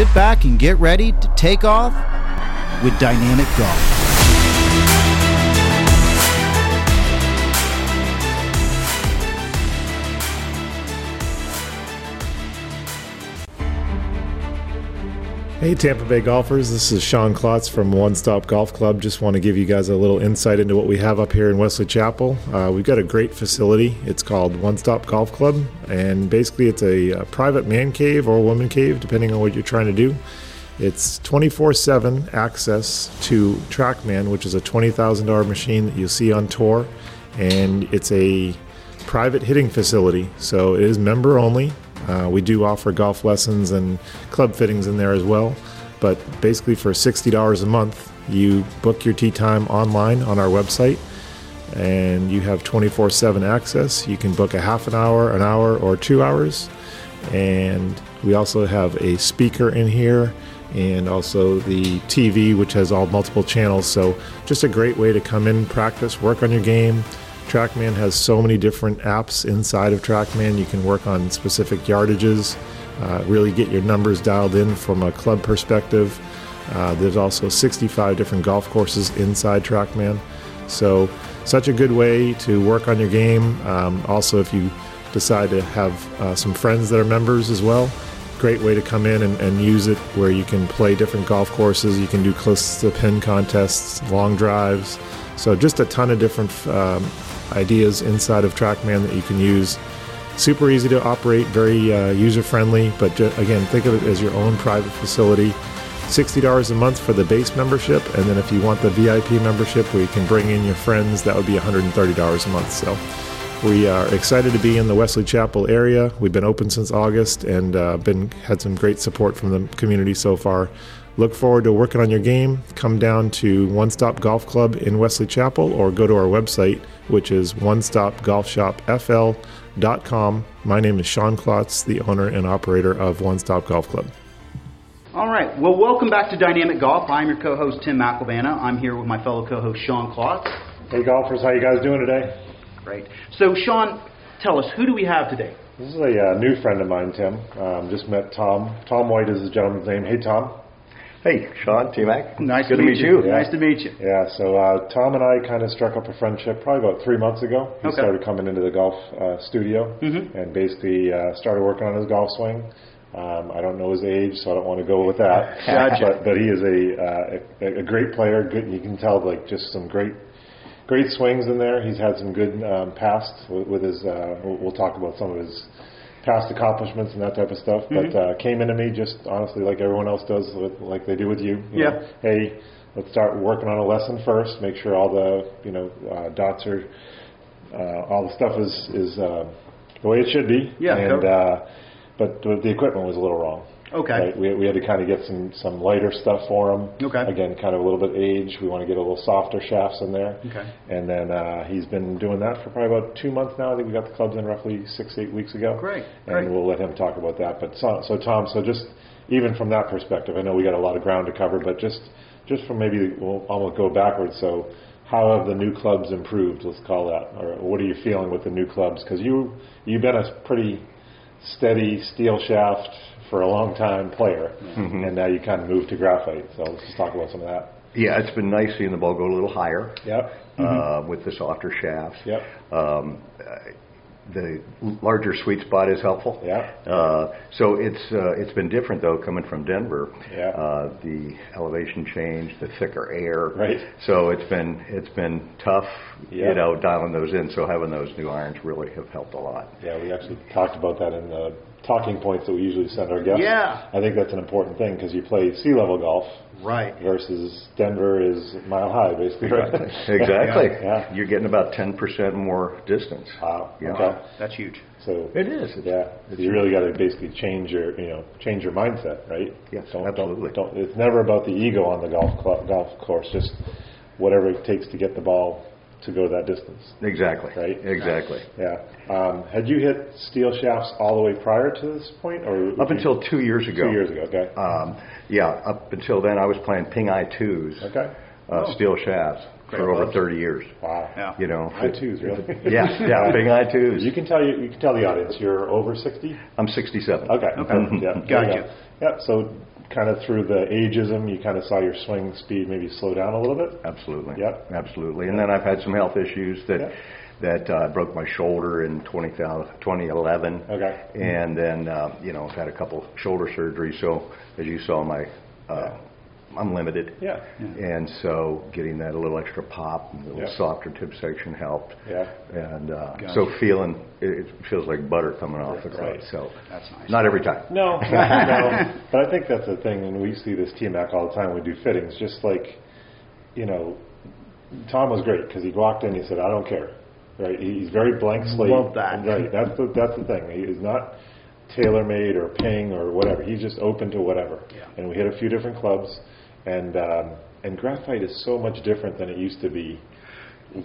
sit back and get ready to take off with Dynamic Golf. Hey, Tampa Bay golfers. This is Sean Klotz from One Stop Golf Club. Just want to give you guys a little insight into what we have up here in Wesley Chapel. Uh, we've got a great facility. It's called One Stop Golf Club, and basically, it's a, a private man cave or woman cave, depending on what you're trying to do. It's 24 7 access to TrackMan, which is a $20,000 machine that you'll see on tour, and it's a private hitting facility, so it is member only. Uh, we do offer golf lessons and club fittings in there as well. But basically, for $60 a month, you book your tee time online on our website and you have 24 7 access. You can book a half an hour, an hour, or two hours. And we also have a speaker in here and also the TV, which has all multiple channels. So, just a great way to come in, practice, work on your game. TrackMan has so many different apps inside of TrackMan. You can work on specific yardages, uh, really get your numbers dialed in from a club perspective. Uh, there's also 65 different golf courses inside TrackMan. So, such a good way to work on your game. Um, also, if you decide to have uh, some friends that are members as well, great way to come in and, and use it where you can play different golf courses. You can do close to pin contests, long drives. So, just a ton of different um, ideas inside of TrackMan that you can use. Super easy to operate, very uh, user friendly, but ju- again, think of it as your own private facility. $60 a month for the base membership, and then if you want the VIP membership where you can bring in your friends, that would be $130 a month. So we are excited to be in the Wesley Chapel area. We've been open since August and uh, been had some great support from the community so far. Look forward to working on your game. Come down to One Stop Golf Club in Wesley Chapel or go to our website, which is one stop golf shop fl.com. My name is Sean Klotz, the owner and operator of One Stop Golf Club. All right. Well, welcome back to Dynamic Golf. I'm your co-host Tim McElvanna. I'm here with my fellow co-host Sean Klotz. Hey golfers, how you guys doing today? Great. So, Sean, tell us who do we have today? This is a uh, new friend of mine, Tim. Um, just met Tom. Tom White is the gentleman's name. Hey Tom. Hey, Sean, T Mac. Nice Good to meet you. Yeah. Nice to meet you. Yeah, so uh, Tom and I kind of struck up a friendship probably about three months ago. He Okay. started coming into the golf uh, studio Mhm. and basically uh, started working on his golf swing. Um, I don't know his age, so I don't want to go with that. Gotcha. But, but he is a, uh, a a great player. Good, you can tell like just some great great swings in there. He's had some good um, past with, with his. Uh, we'll talk about some of his past accomplishments and that type of stuff. Mm-hmm. But uh, came into me just honestly like everyone else does, with, like they do with you. you Yeah. know, hey, let's start working on a lesson first. Make sure all the you know uh, dots are, uh, all the stuff is is uh, the way it should be. Yeah, And uh, but the equipment was a little wrong. Okay. Right? We, we had to kind of get some some lighter stuff for him. Okay. Again, kind of a little bit age. We want to get a little softer shafts in there. Okay. And then uh, he's been doing that for probably about two months now. I think we got the clubs in roughly six eight weeks ago. Great, And great. we'll let him talk about that. But so, so Tom, so just even from that perspective, I know we got a lot of ground to cover, but just just from maybe we'll almost go backwards. So. How have the new clubs improved? Let's call that, or what are you feeling with the new clubs? Because you you've been a pretty steady steel shaft for a long time player, Mm-hmm. and now you kind of moved to graphite. So let's just talk about some of that. Yeah, it's been nice seeing the ball go a little higher Yep. uh, with the softer shafts. Yep. Um, the larger sweet spot is helpful. Yeah. Uh, so it's uh, it's been different though coming from Denver. Yeah. Uh, the elevation change, the thicker air. Right. So it's been it's been tough. Yeah. You know, dialing those in. So having those new irons really have helped a lot. Yeah, we actually talked about that in the talking points that we usually send our guests. Yeah. I think that's an important thing because you play sea level golf Right. versus Denver is mile high, basically. Right? Exactly. Yeah. You're getting about ten percent more distance. Wow. Yeah. Okay. That's huge. So It is. It's- Yeah, you really got to basically change your, you know, change your mindset, right? Yes, don't, absolutely. Don't, don't, it's never about the ego on the golf cl- golf course. Just whatever it takes to get the ball to go that distance. Exactly. Right. Exactly. Yeah. Um, had you hit steel shafts all the way prior to this point, or Up until two years ago. two years ago? Okay. Um, yeah, up until then I was playing ping eye twos, okay. uh, steel shafts. for over clubs? 30 years. Wow. Yeah. You know, I twos, really. yeah, yeah, big I twos. You can tell you, you can tell the audience you're over sixty. I'm 67. Okay. Okay. Yeah. Gotcha. there you go. Yeah. So kind of through the ageism, you kind of saw your swing speed maybe slow down a little bit. Absolutely. Yep. Absolutely. And then I've had some health issues that Yep. that uh, broke my shoulder in 20, 2011. Okay. And then uh, you know I've had a couple shoulder surgeries. So as you saw, my uh, I'm limited. Yeah. And so getting that a little extra pop, and a little Yeah. softer tip section helped. Yeah. And uh, Gotcha. so feeling it, it feels like butter coming off the Right. club. So That's nice. not every time. No, no. But I think that's the thing, and we see this T-Mac all the time. We do fittings, just like, you know, Tom was great because he walked in. And he said, "I don't care." Right? He's very blank slate. Love that. Right. That's the that's the thing. He is not tailor made or ping or whatever. He's just open to whatever. Yeah. And we hit a few different clubs, and um, and graphite is so much different than it used to be.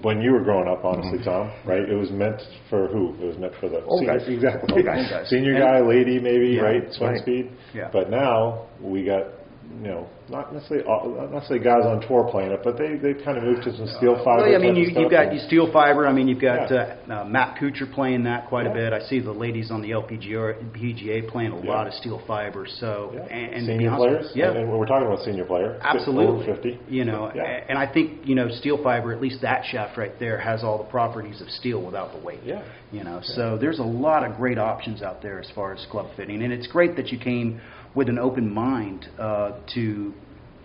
When you were growing up, honestly, Tom, right? It was meant for who? It was meant for the Old senior- guys. exactly. Old guys. Senior guy, lady, maybe, Yeah, right? Swing right. speed. Yeah. But now we got, you know, not necessarily all- not necessarily guys on tour playing it, but they they kind of moved to some steel fiber. Well, yeah, I mean, you, you've got your steel fiber. I mean, you've got Yeah. uh, uh, Matt Kuchar playing that quite a bit. I see the ladies on the LPGA PGA playing a Yeah. lot of steel fiber. So, yeah. and, and senior honest- players. yeah, and, and we're talking about senior player, Absolutely. over fifty. You know, Yeah. and I think, you know, steel fiber, at least that shaft right there, has all the properties of steel without the weight. Yeah. You know, so there's a lot of great options out there as far as club fitting. And it's great that you came with an open mind uh, to,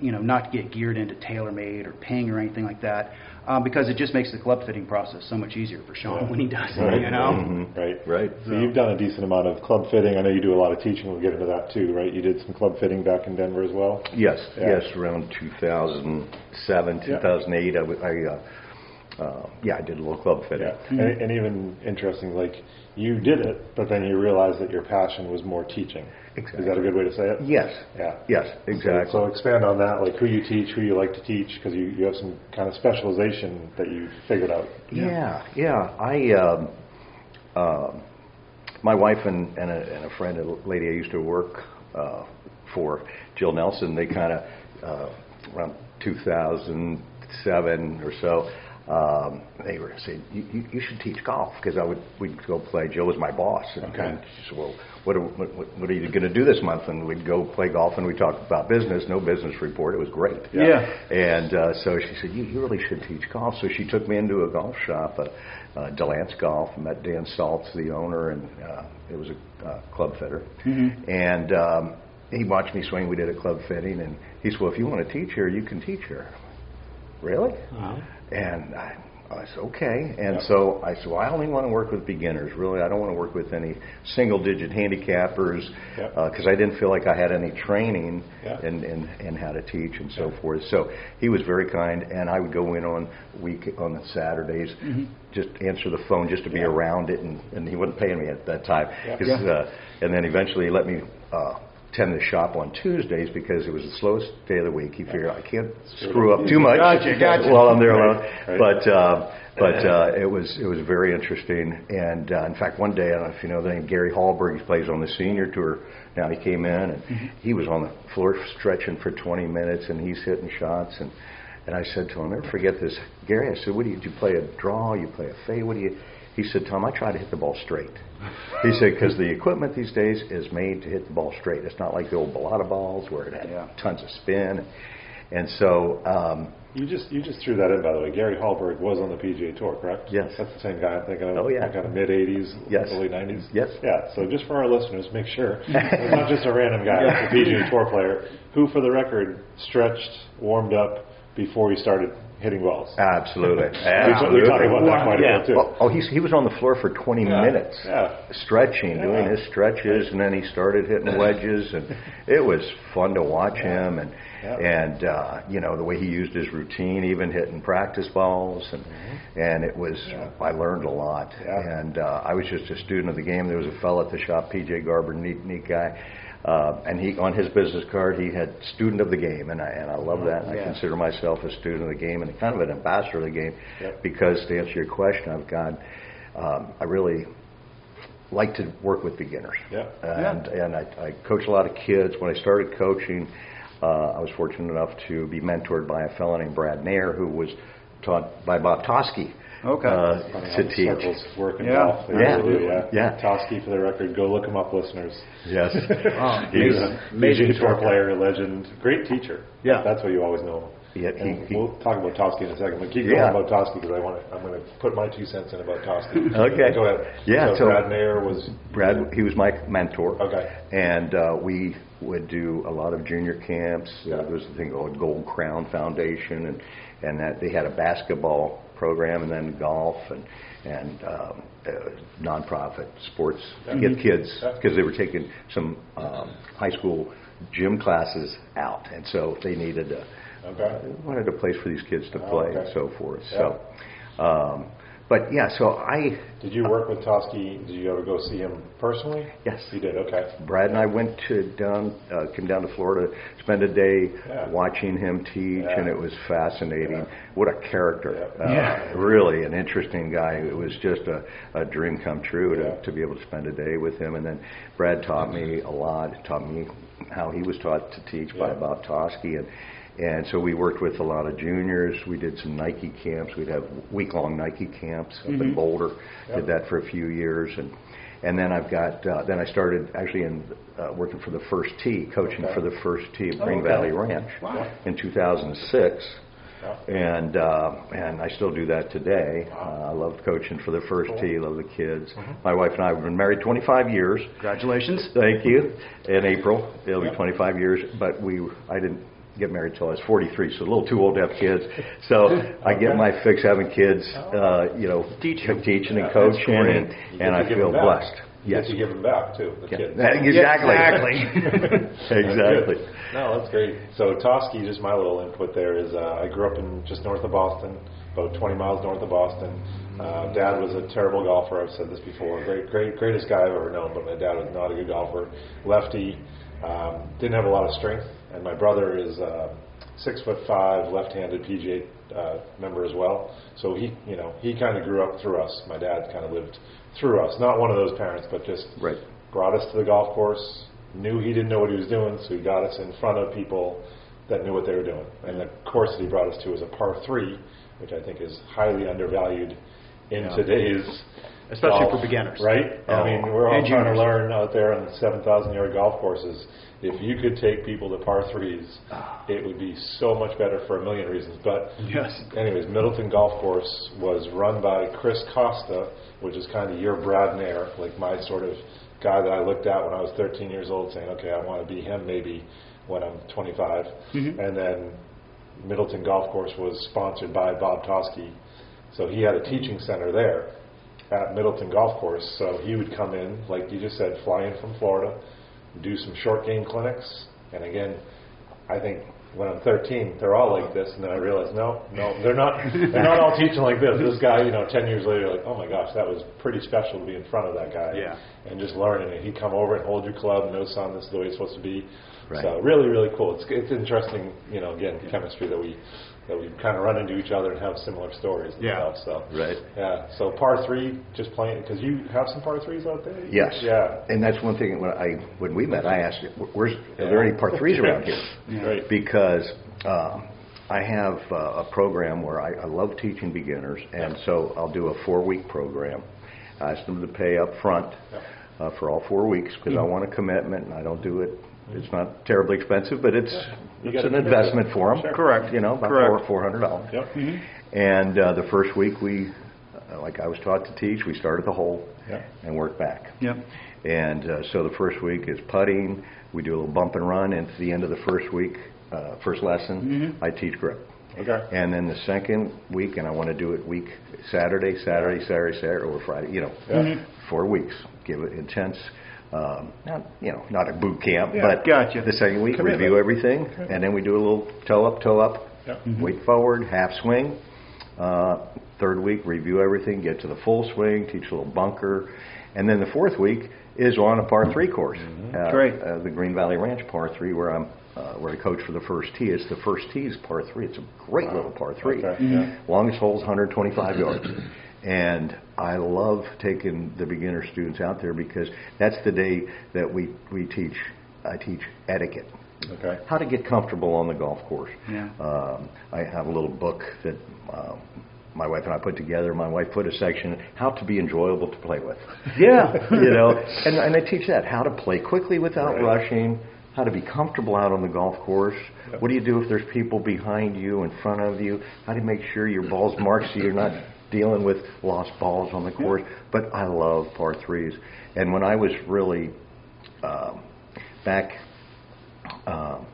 you know, not get geared into TaylorMade or Ping or anything like that, um, because it just makes the club fitting process so much easier for Sean when he does it, Right. you know? Mhm. Right. Right. So you've done a decent amount of club fitting. I know you do a lot of teaching. We'll get into that too, right? You did some club fitting back in Denver as well. Yes, Yeah. yes, around 2007, Yeah. 2008. I, w- I, uh, uh, yeah, I did a little club fitting. Yeah, and, and even interesting, like you did it, but then you realized that your passion was more teaching. Exactly. Is that a good way to say it? Yes. Yeah. Yes, exactly. So, so expand on that, like who you teach, who you like to teach, because you, you have some kind of specialization that you figured out. Yeah, yeah. I, um, um my wife and, and, a, and a friend, a lady I used to work uh, for, Jill Nelson, they kind of uh, around 2007 or so. Um, they were saying you, you, you should teach golf because I would we'd go play. Jill was my boss, and, Okay. and she said, "Well, what are, what, what- are you going to do this month?" And we'd go play golf, and we talked about business. No business report. It was great. Yeah. And uh, so she said, you, you really should teach golf. So she took me into a golf shop, uh, uh, Delance Golf, met Dan Saltz, the owner, and uh, it was a uh, club fitter. And um, he watched me swing. We did a club fitting, and he said, well, if you want to teach here, you can teach here. Really? And I, I said, okay. And Yep. so I said, well, I only want to work with beginners. Really, I don't want to work with any single-digit handicappers Yep. because I didn't feel like I had any training Yeah. in, in, in how to teach and so forth. So he was very kind, and I would go in on week on the Saturdays, just answer the phone just to be around it, and, and he wasn't paying me at that time. Yeah. Uh, and then eventually he let me. Uh, Tend the shop on Tuesdays because it was the slowest day of the week. He figured I can't screw up too much Gotcha, gotcha. while I'm there alone. But uh, but uh, it was it was very interesting. And uh, in fact, one day I don't know if you know the name Gary Hallberg. He plays on the senior tour. Now he came in and he was on the floor stretching for 20 minutes, and he's hitting shots. And and I said to him, never forget this, Gary. I said, what do you do? You play a draw? You play a fade? What do you? He said, Tom, I try to hit the ball straight. He said, because the equipment these days is made to hit the ball straight. It's not like the old Balata balls where it had Yeah. tons of spin. And so, um, You just you just threw that in, by the way. Gary Hallberg was on the PGA Tour, correct? Yes. That's the same guy I'm thinking of. Oh, yeah. Kind of mid '80s, Yes. early '90s. Yes. Yeah. So just for our listeners, make sure it's not just a random guy. It's a PGA Tour player who, for the record, stretched, warmed up before he started hitting balls. absolutely. Absolutely. we talked about that quite Yeah. a bit too. Oh, oh he's, he was on the floor for 20 Yeah. minutes, Yeah. stretching, doing his stretches, and then he started hitting wedges, and it was fun to watch him, and Yeah. and uh, you know the way he used his routine, even hitting practice balls, and and it was I learned a lot, Mm-hmm. Yeah. and uh, I was just a student of the game. There was a fellow at the shop, PJ Garber, neat neat guy. Uh, and he on his business card he had student of the game, and I and I love that. And I consider myself a student of the game and kind of an ambassador of the game, Yep. because to answer your question, I've got um, I really like to work with beginners. Yeah. And and I, I coach a lot of kids. When I started coaching, uh, I was fortunate enough to be mentored by a fellow named Brad Nair, who was taught by Bob Toski. Okay. Uh, Funny to teach. work in Yeah. golf. Yeah. yeah. Yeah. Toski, for the record, go look him up, listeners. Yes. Oh, He was a Amazing PGA Tour guitar player, legend, great teacher. Yeah. That's what you always know him. Yeah, he- And he- we'll talk about Toski in a second. But keep Yeah. going about Toski because I want to. I'm going to put my two cents in about Toski. Okay. Go ahead. Yeah, So, so- Brad Mayer was. Brad, he was my mentor. Okay. And uh, we would do a lot of junior camps. Yeah. Uh, there was a thing called Gold Crown Foundation, and and that they had a basketball program, and then golf and and um, uh, nonprofit sports to get kids because they were taking some um, high school gym classes out, and so they needed a Okay. wanted a place for these kids to Oh, play okay. and so forth. So, um, but yeah, so I Did you work with Toski? Did you ever go see him personally? Yes. You did. Okay. Brad and I went to down, uh, came down to Florida, spent a day Yeah. watching him teach, Yeah. and it was fascinating. What a character! Yeah. Uh, Yeah. Really an interesting guy. It was just a, a dream come true to, Yeah. to be able to spend a day with him. And then Brad taught me a lot. Taught me how he was taught to teach by Bob Toski, and and so we worked with a lot of juniors. We did some Nike camps. We'd have week long Nike camps up in Boulder. Yeah. Did that for a few years and. And then I've got, uh, then I started actually in uh, working for the First Tee, coaching Okay. for the First Tee of Oh, Green okay. Valley Ranch Wow. in 2006. Yeah. And uh, and I still do that today. Uh, I love coaching for the First Tee, love the kids. Mm-hmm. My wife and I have been married 25 years. Congratulations. Thank you. In April, it'll Yeah. be 25 years. But we, I didn't get married till I was 43, so a little too old to have kids. So I get my fix having kids, uh, you know, Teaching. teaching and coaching, and, and I give feel them back. blessed. You Yes. get to give them back too, the Yeah. kids. Exactly. Exactly. exactly. Good. No, that's great. So Toski, just my little input there is uh, I grew up in just north of Boston, about 20 miles north of Boston. Uh, dad was a terrible golfer. I've said this before. Great, great, greatest guy I've ever known, but my dad was not a good golfer. Lefty, um, didn't have a lot of strength, and my brother is uh, six foot five, left-handed PGA uh, member as well. So he, you know, he kind of grew up through us. My dad kind of lived through us. Not one of those parents, but just Right. brought us to the golf course, knew he didn't know what he was doing, so he got us in front of people that knew what they were doing. And the course that he brought us to was a par three, which I think is highly undervalued in Yeah. today's Especially golf, for beginners. right? Oh. I mean, we're all And trying to learn out there on the 7,000 yard golf courses. If you could take people to par threes, ah. it would be so much better for a million reasons. But Yes. anyways, Middleton Golf Course was run by Chris Costa, which is kind of your Brad Nair, like my sort of guy that I looked at when I was 13 years old, saying, okay, I want to be him maybe when I'm 25. Mm-hmm. And then Middleton Golf Course was sponsored by Bob Toski, so he had a teaching center there at Middleton Golf Course. So he would come in, like you just said, fly in from Florida, do some short game clinics, and again, I think when I'm 13, they're all like this, and then I realize, no, no, they're not. They're not all teaching like this. This guy, you know, 10 years later, like, oh my gosh, that was pretty special to be in front of that guy, Yeah. and just learning And He'd come over and hold your club, no son, this is the way it's supposed to be. Right. So really, really cool. It's it's interesting, you know, again, chemistry that we that we kind of run into each other and have similar stories and Yeah. stuff. So Right. yeah. So par three, just playing because you have some par threes out there. Yes. Yeah. And that's one thing when I when we met, I asked you, "Where's are there any par threes around here?" Right. Because um, I have uh, a program where I, I love teaching beginners, and so I'll do a four week program. I ask them to pay up front Yep. uh, for all four weeks because I want a commitment, and I don't do it. It's not terribly expensive, but it's You it's an investment it. for them. Sure. Correct. You know, about Correct. four four hundred dollars. Yep. And uh, the first week we, uh, like I was taught to teach, we start at the hole Yep. and work back. Yep. And uh, so the first week is putting. We do a little bump and run. And at the end of the first week, uh, first lesson, I teach grip. Okay. And then the second week, and I want to do it week Saturday, Saturday, Saturday, Saturday, or Friday. You know, Yeah. four weeks. Give it intense. Um, not you know, not a boot camp, Yeah, but gotcha. the second week Commitment. review everything, and then we do a little toe up, toe up, Yep. weight forward, half swing. Uh, third week, review everything, get to the full swing, teach a little bunker, and then the fourth week is on a par three course. Uh, Great. Uh, the Green Valley Ranch par three, where I'm, uh, where I coach for the first tee. It's the first tee is par three. It's a great little par three. Okay, yeah. Longest hole's 125 yards. And I love taking the beginner students out there because that's the day that we, we teach, I teach etiquette. Okay. How to get comfortable on the golf course. Yeah. Um, I have a little book that uh, my wife and I put together. My wife put a section, how to be enjoyable to play with. Yeah. you know, and, and I teach that, how to play quickly without Right. rushing, how to be comfortable out on the golf course. What do you do if there's people behind you, in front of you? How do you make sure your ball's marked so you're not dealing with lost balls on the course? But I love par threes. And when I was really um, back um,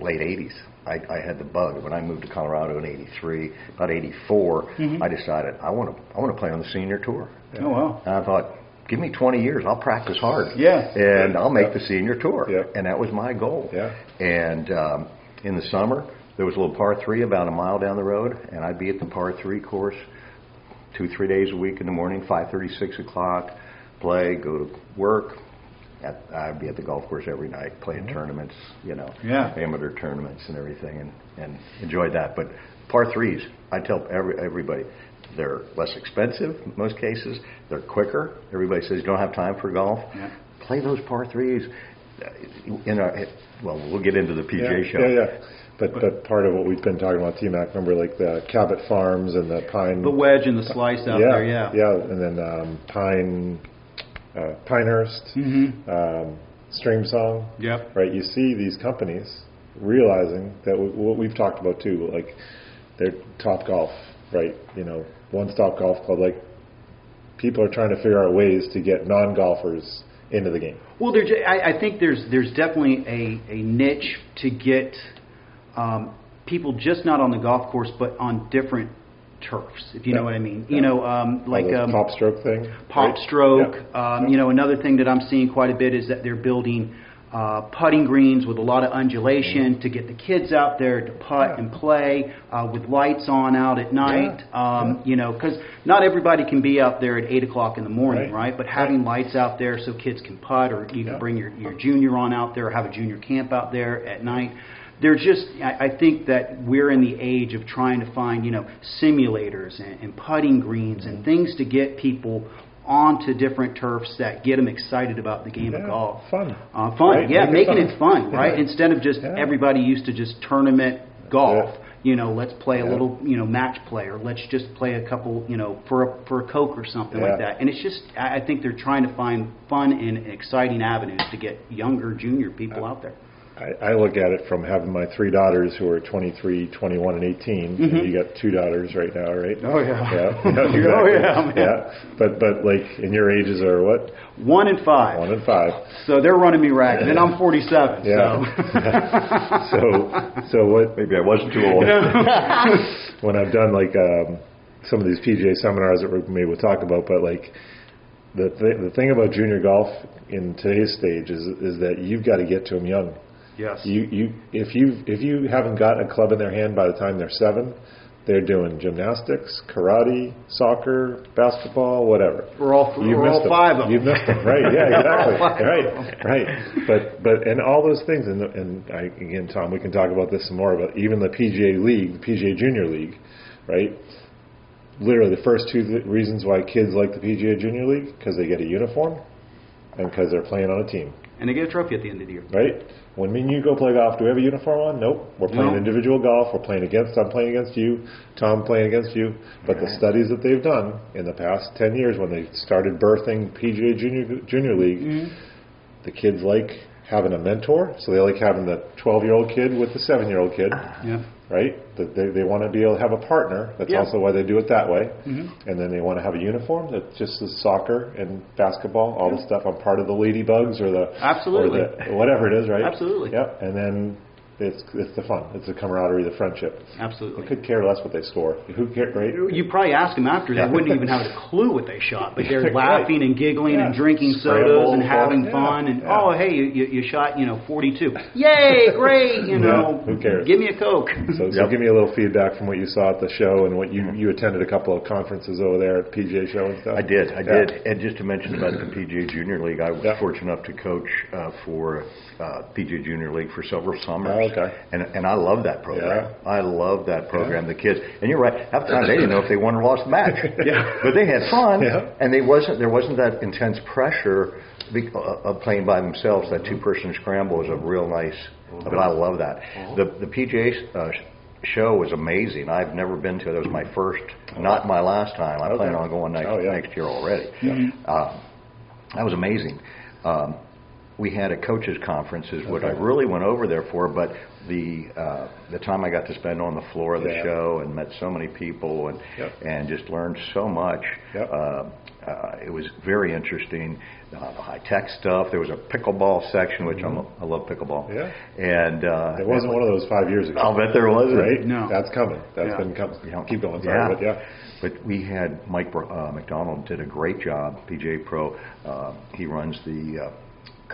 late 80s. I, I had the bug when I moved to Colorado in '83. About '84, I decided I want to I want to play on the senior tour. Oh, wow. And I thought, give me 20 years, I'll practice hard. Yeah. And I'll make the senior tour. Yeah. And that was my goal. Yeah. And um, in the summer, there was a little par three about a mile down the road, and I'd be at the par three course two, three days a week in the morning, 5:30, 6 o'clock, play, go to work. At, I'd be at the golf course every night playing mm-hmm. tournaments, you know, Yeah. amateur tournaments and everything, and, and enjoyed that. But par threes, I tell every, everybody, they're less expensive in most cases. They're quicker. Everybody says you don't have time for golf. Yeah. Play those par threes. In our, well, we'll get into the PGA yeah, show. Yeah, yeah. But but part of what we've been talking about, T Mac, remember like the Cabot Farms and the Pine. The wedge and the slice out yeah, there, yeah. yeah, and then um, Pine, uh, Pinehurst, Mm-hmm. um, Streamsong. Yep. Right, you see these companies realizing that w- what we've talked about too, like they're Topgolf, right? You know, One Stop Golf Club. Like people are trying to figure out ways to get non-golfers into the game. Well, there, I, I think there's there's definitely a, a niche to get um, people just not on the golf course, but on different turfs, if you Yeah. know what I mean. Yeah. You know, um, like um, pop stroke thing. pop right? stroke. Yeah. Um, you know, another thing that I'm seeing quite a bit is that they're building uh, putting greens with a lot of undulation to get the kids out there to putt Yeah. and play uh, with lights on out at night. Yeah. Um, You know, because not everybody can be out there at eight o'clock in the morning, Right. right? But having lights out there so kids can putt, or you can Yeah. bring your your junior on out there, or have a junior camp out there at night. There's just, I, I think that we're in the age of trying to find, you know, simulators and, and putting greens and things to get people onto different turfs that get them excited about the game of Yeah, golf. fun. Uh, fun, Right, yeah, make it making it fun, right? Yeah. Instead of just Yeah. everybody used to just tournament golf. You know, let's play a little, you know, match play, or let's just play a couple, you know, for a, for a coke or something like that. And it's just, I I think they're trying to find fun and exciting avenues to get younger junior people out there. I, I look at it from having my three daughters who are 23, 21, and 18. And you got two daughters right now, right? Mm-hmm. Oh, yeah. Yeah. yeah exactly. Oh, yeah, man. Yeah. But but like, and your ages are what? One and five. One and five. So they're running me ragged, and I'm 47. Yeah. So. So so what? Maybe I wasn't too old. when I've done like um, some of these PGA seminars that we're, maybe we'll talk about, but like the th- the thing about junior golf in today's stage is is that you've got to get to them young. Yes. You you if you if you haven't got a club in their hand by the time they're seven, they're doing gymnastics, karate, soccer, basketball, whatever. We're all- You've we're missed all them. five of them. You've missed them, right? Yeah, exactly. five of right, right. But but and all those things, and and I, again, Tom, we can talk about this some more. But even the PGA League, the PGA Junior League, right? Literally, the first two th- reasons why kids like the PGA Junior League because they get a uniform, and because they're playing on a team and they get a trophy at the end of the year. right? When me and you go play golf, do we have a uniform on? Nope. We're playing No. individual golf. We're playing against. I'm playing against you. Tom playing against you. But the studies that they've done in the past ten years, when they started birthing PGA Junior Junior League, Mm-hmm. the kids like having a mentor. So they like having the 12 year old kid with the seven year old kid, Yeah. right? That they, they want to be able to have a partner. That's Yeah. also why they do it that way. Mm-hmm. And then they want to have a uniform that just is soccer and basketball, all the stuff. I'm part of the Ladybugs or the Absolutely. or the, whatever it is, right? Absolutely. Yep. And then it's it's the fun. It's the camaraderie, the friendship. Absolutely. They could care less what they score. Who care? Right? You probably ask them after, they wouldn't even have a clue what they shot, but they're Right. laughing and giggling and drinking Scramble, sodas and having yeah, fun. And yeah. oh, hey, you, you, you shot, you know, 42. Yay, great! You know, who cares? Give me a coke. So, so Yep. give me a little feedback from what you saw at the show and what you you attended a couple of conferences over there at PGA show and stuff. I did, I Yeah. did. And just to mention about the PGA Junior League, I was Yeah. fortunate enough to coach uh, for uh, PGA Junior League for several summers. Oh Okay. And and I love that program. Yeah. I love that program. Yeah. The kids, and you're right. Half the time they didn't know if they won or lost the match. Yeah. But they had fun, Yeah. and they wasn't there wasn't that intense pressure be- uh, of playing by themselves. That two person scramble was a real nice. But I love that. The the PGA uh, show was amazing. I've never been to it. It was my first, not my last time. I plan on going next Oh, yeah. next year already. Uh, that was amazing. Um, we had a coaches conference is what I really went over there for, but the uh, the time I got to spend on the floor of the Yeah. show and met so many people and Yep. and just learned so much. Yep. Uh, uh, it was very interesting. Uh, the high tech stuff. There was a pickleball section, which I'm, I love pickleball. Mm-hmm. Yeah. And uh, It wasn't one of those five years ago. I'll bet there wasn't. Right? No. That's coming. That's Yeah. been coming. Yeah. Keep going. Sorry, but yeah. But we had Mike Br- uh, McDonald did a great job. PGA Pro. Uh, he runs the uh,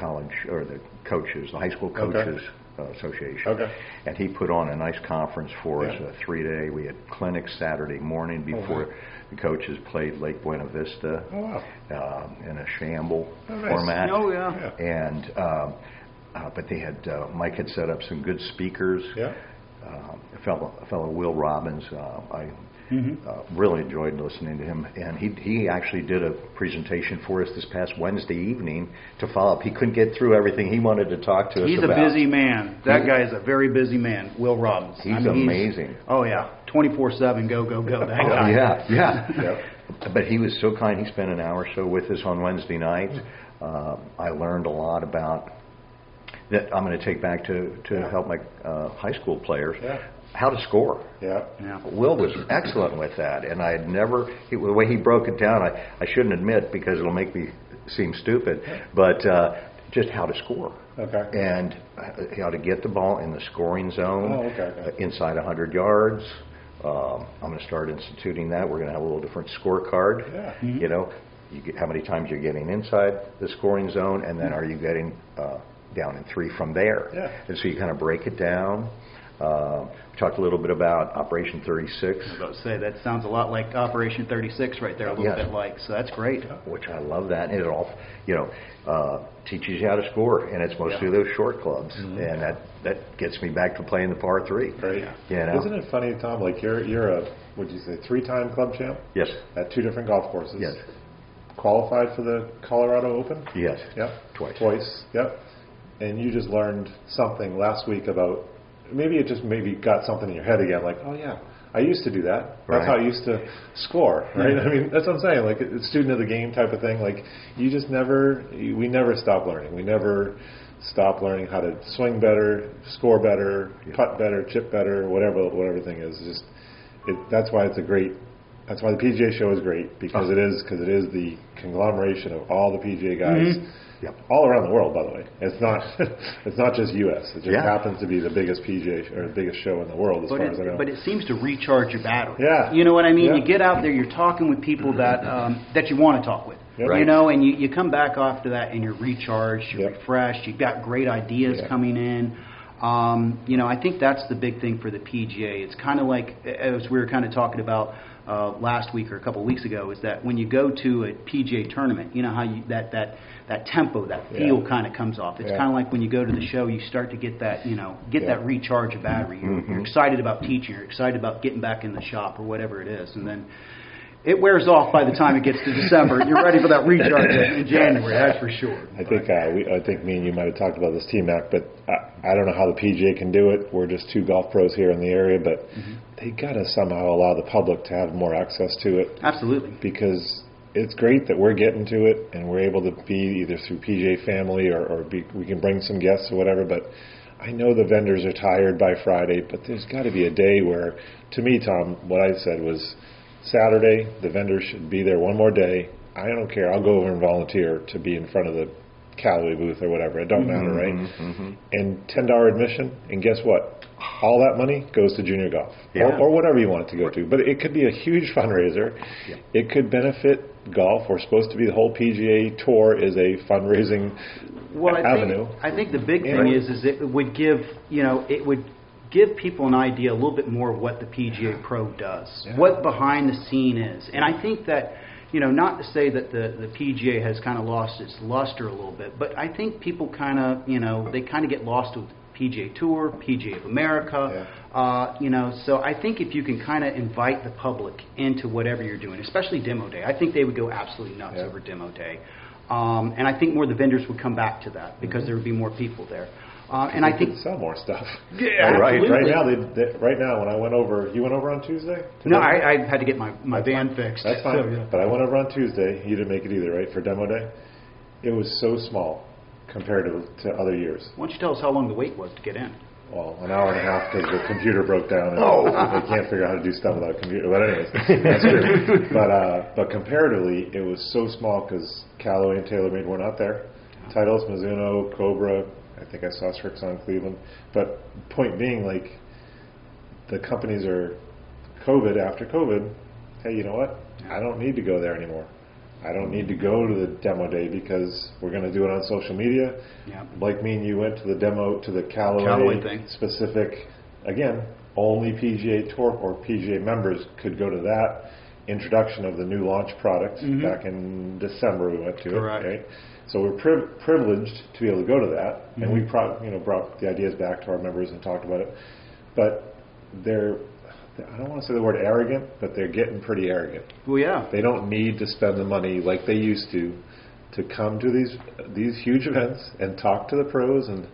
college or the coaches, the high school Okay. coaches uh, association. Okay. And he put on a nice conference for us, a three day. We had clinics Saturday morning before wow. the coaches played Lake Buena Vista Oh, wow. um, in a shamble Oh, nice. format. Oh, yeah. And um, uh, but they had uh, Mike had set up some good speakers. Yeah. Uh, a fellow, a fellow Will Robbins. Uh, I Mm-hmm. uh, really enjoyed listening to him, and he he actually did a presentation for us this past Wednesday evening to follow up. He couldn't get through everything he wanted to talk to us He's a busy man. That He- guy is a very busy man. Will Robbins. He's amazing. oh yeah, twenty four seven. Go go go. That Oh, guy. yeah, yeah. Yep. But he was so kind. He spent an hour or so with us on Wednesday night. Uh, I learned a lot about that. I'm going to take back to to Yeah. help my uh, high school players Yeah. How to score. Yeah. Yeah. Will was excellent with that, and I had never he, the way he broke it down. I I shouldn't admit because it'll make me seem stupid, but uh, just how to score Okay. and uh, how to get the ball in the scoring zone Oh, okay, okay. uh, inside 100 yards. Um, I'm going to start instituting that. We're going to have a little different scorecard. Yeah. You know, you get how many times you're getting inside the scoring zone, and then are you getting uh, down in three from there? Yeah. And so you kind of break it down. Uh, we talked a little bit about Operation 36, I was about to say that sounds a lot like Operation 36 right there, a little Yes. bit like. So that's great. which I love that, and it all, you know, uh, teaches you how to score, and it's mostly Yeah. those short clubs, and that that gets me back to playing the par three. Right. You know? Isn't it funny, Tom? Like you're you're a would you say three time club champ Yes. at two different golf courses. Yes. Qualified for the Colorado Open. Yes. Yep. Twice. Twice. Yep. And you just learned something last week about maybe it just maybe got something in your head again, like, oh yeah, I used to do that. That's Right. how I used to score, right? I mean, that's what I'm saying. Like, it's student of the game type of thing. Like, you just never, we never stop learning. We never stop learning how to swing better, score better, putt better, chip better, whatever whatever thing is. Just it, that's why it's a great. That's why the PGA show is great because Oh. it is because it is the conglomeration of all the PGA guys mm-hmm. Yep. all around the world, by the way. It's not it's not just U.S. It just Yeah. happens to be the biggest PGA or the biggest show in the world, as But far as I know. but it seems to recharge your battery. Yeah. You know what I mean? Yeah. You get out there, you're talking with people that um, that you want to talk with. Yeah. You know, and you, you come back after that and you're recharged, you're Yep. refreshed, you've got great ideas Yeah. coming in. Um, you know, I think that's the big thing for the PGA. It's kind of like, as we were kind of talking about uh, last week or a couple of weeks ago, is that when you go to a PGA tournament, you know how you, that that that tempo, that Yeah. feel kind of comes off. It's Yeah. kind of like when you go to the show, you start to get that, you know, get Yeah. that recharge of battery. You're, you're excited about teaching. You're excited about getting back in the shop or whatever it is, and then it wears off by the time it gets to December. You're ready for that recharge in January. That's for sure. I think uh, we, I think me and you might have talked about this T Mac, but I, I don't know how the PGA can do it. We're just two golf pros here in the area, but Mm-hmm. they got to somehow allow the public to have more access to it Absolutely. because it's great that we're getting to it and we're able to be either through PGA family or, or be, we can bring some guests or whatever. But I know the vendors are tired by Friday, but there's got to be a day where, to me, Tom, what I said was Saturday, the vendors should be there one more day. I don't care. I'll go over and volunteer to be in front of the Callaway booth or whatever. It don't matter, right? Mm-hmm, mm-hmm. And ten dollar admission, and guess what? All that money goes to junior golf, Yeah. or, or whatever you want it to go to. But it could be a huge fundraiser. It could benefit golf. We're supposed to be the whole PGA tour is a fundraising Well, I avenue. think, I think the big Yeah. thing is, is it would give, you know, it would give people an idea a little bit more of what the PGA Pro does, Yeah. what behind the scene is, and I think that, you know, not to say that the the PGA has kind of lost its luster a little bit, but I think people kind of, you know, they kind of get lost with PGA Tour, PGA of America. Uh, you know, so I think if you can kind of invite the public into whatever you're doing, especially demo day, I think they would go absolutely nuts Yeah. over demo day. Um, and I think more of the vendors would come back to that because there would be more people there. Uh, and I think could sell more stuff. Yeah, right, right now, they, they, right now, when I went over, you went over on Tuesday. no, I, I had to get my, my van fixed. That's fine. So, yeah. But I went over on Tuesday. You didn't make it either, right? For demo day, it was so small compared to, to other years. Why don't you tell us how long the wait was to get in? Well, an hour and a half because the computer broke down and Oh. they can't figure out how to do stuff without a computer. But anyways, that's true. But uh, but comparatively, it was so small because Callaway and TaylorMade were not there. Titleist, Mizuno, Cobra. I think I saw Srixon Cleveland. But point being, like the companies are COVID after COVID. Hey, you know what? I don't need to go there anymore. I don't need to go to the demo day because we're going to do it on social media. Yeah. Like me and you went to the demo to the Callaway, Callaway thing. specific. Again, only PGA Tour or PGA members could go to that introduction of the new launch product Mhm. back in December. We went to Correct. it, right? So we're priv- privileged to be able to go to that, and mm-hmm. we pro- you know brought the ideas back to our members and talked about it. But they're I don't want to say the word arrogant, but they're getting pretty arrogant. Well, yeah. They don't need to spend the money like they used to to come to these these huge events and talk to the pros and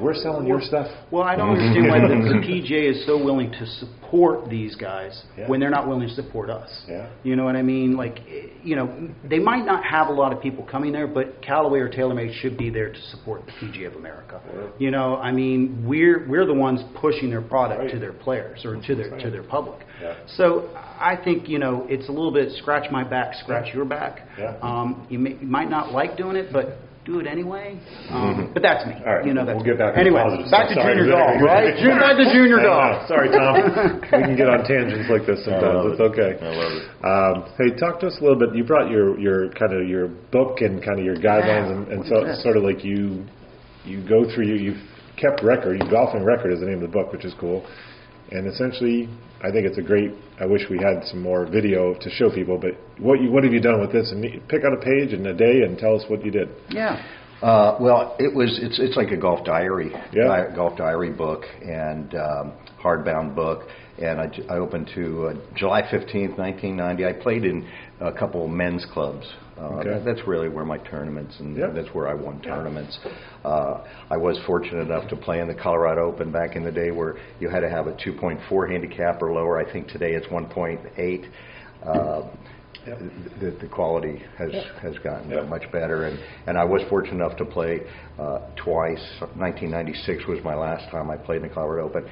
we're selling your stuff. Well, I don't understand why the, the PGA is so willing to support these guys Yeah. when they're not willing to support us. Yeah. You know what I mean? Like, you know, they might not have a lot of people coming there, but Callaway or TaylorMade should be there to support the PGA of America. Yeah. You know, I mean, we're we're the ones pushing their product Right. to their players or to their That's to their public. Yeah. So I think you know it's a little bit scratch my back, scratch your back. Yeah. Um, you, may, you might not like doing it, but do it anyway. Um, But that's me. Mm-hmm. All right, You know, that's we'll get back to anyway. positive back to Sorry. junior golf, right? Junior, back to junior I know. golf. Sorry, Tom. we can get on tangents like this sometimes. It's it. okay. I love it. Um, hey, talk to us a little bit. You brought your your kind of your book and kind of your guidelines, and, and so is this? sort of like you you go through you you've kept record. You golfing record is the name of the book, which is cool. And essentially, I think it's a great. I wish we had some more video to show people. But what you what have you done with this? And pick out a page in a day and tell us what you did. Yeah. Uh, well, it was it's it's like a golf diary, Yeah. di- golf diary book and um, hardbound book. And I, I opened to uh, July fifteenth, nineteen ninety. I played in a couple of men's clubs. Uh, Okay. that- that's really where my tournaments and Yeah. that's where I won tournaments. Uh, I was fortunate enough to play in the Colorado Open back in the day, where you had to have a two point four handicap or lower. I think today it's one point eight. Uh, Yep. the, the quality has Yeah. has gotten Yeah. much better, and and I was fortunate enough to play uh, twice. 1996 was my last time I played in the Colorado Open.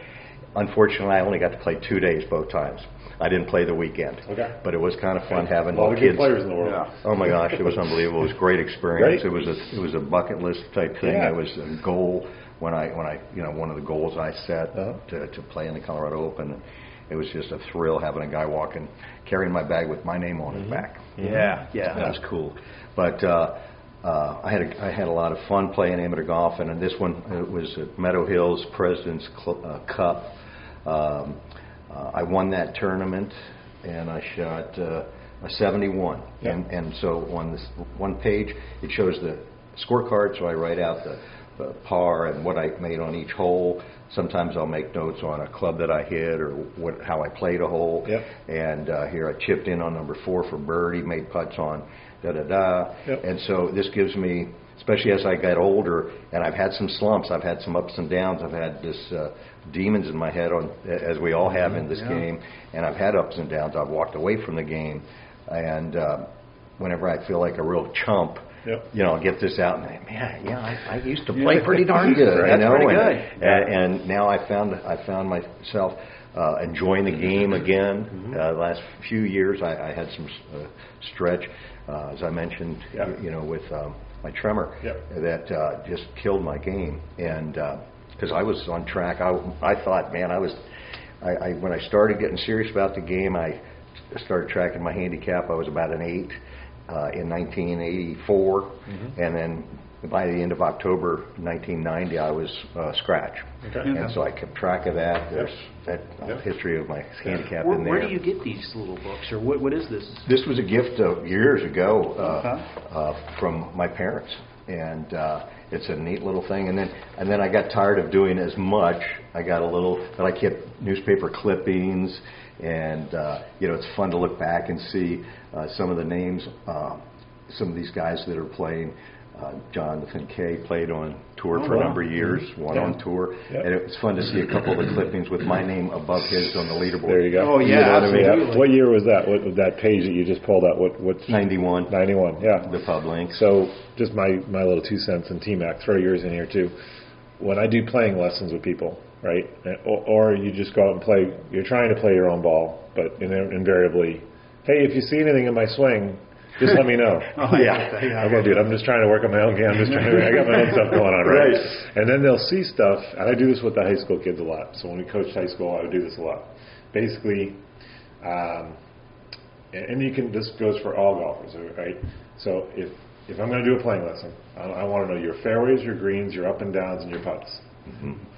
Unfortunately, I only got to play two days both times. I didn't play the weekend. Okay. But it was kind of fun having a lot of kids. good players in the world. Yeah. Oh my gosh, it was unbelievable. It was a great experience. Right? It was a it was a bucket list type thing. Yeah. It was a goal when I when I you know one of the goals I set Uh-huh. to to play in the Colorado Open. It was just a thrill having a guy walking carrying my bag with my name on his Mm-hmm. back. Yeah. Yeah. That was cool. But uh, uh, I had a, I had a lot of fun playing amateur golf, and in this one it was at Meadow Hills President's Cl- uh, Cup. Um, uh, I won that tournament, and I shot uh, a 71. Yeah. And and so on this one page, it shows the scorecard. So I write out the, the par and what I made on each hole. Sometimes I'll make notes on a club that I hit or what how I played a hole. Yep. And uh, here I chipped in on number four for birdie, made putts on da da da. Yep. And so this gives me, especially as I got older, and I've had some slumps, I've had some ups and downs, I've had this uh, demons in my head, on as we all have in this Yeah. game, and I've had ups and downs. I've walked away from the game, and uh, whenever I feel like a real chump. Yep. You know, I'll get this out and think, man, yeah, I, I used to play pretty darn good. You know, pretty and, good. And, and now I found I found myself uh, enjoying the game again. Mm-hmm. Uh, last few years, I, I had some uh, stretch, uh, as I mentioned, you, you know, with um, my tremor Yep. that uh, just killed my game. And because I was on track, I, I thought, man, I was. I, I when I started getting serious about the game, I started tracking my handicap. I was about an eight. uh, in 1984, Mm-hmm. and then by the end of October 1990, I was uh, scratch. Okay. And so I kept track of that. There's that uh, Yep. history of my handicap Where, in there. where do you get these little books, or what, what is this? This was a gift of years ago uh, Okay. uh, from my parents, and uh, it's a neat little thing. And then and then I got tired of doing as much. I got a little, but I kept newspaper clippings, and uh, you know it's fun to look back and see uh, some of the names. Uh, some of these guys that are playing. Uh, Jonathan Kaye played on tour Oh, for a number of years, one Yeah. on tour, Yeah. and it was fun to see a couple of the clippings with my name above his on the leaderboard. There you go. Oh, yeah, You know what I mean? absolutely. What year was that? What that page that you just pulled out? What what's 91, 91? Yeah. the pub link. So just my my little two cents and T Mac, throw yours in here too. When I do playing lessons with people, right, or, or you just go out and play, you're trying to play your own ball, but in, invariably, hey, if you see anything in my swing, just let me know. Oh, yeah. I won't do it. I'm just trying to work on my own game. I'm just trying to. I got my own stuff going on, right? Right. And then they'll see stuff, and I do this with the high school kids a lot. So when we coached high school, I would do this a lot. Basically, um, and, you can. This goes for all golfers, right? So if if I'm going to do a playing lesson, I, I want to know your fairways, your greens, your up and downs, and your putts.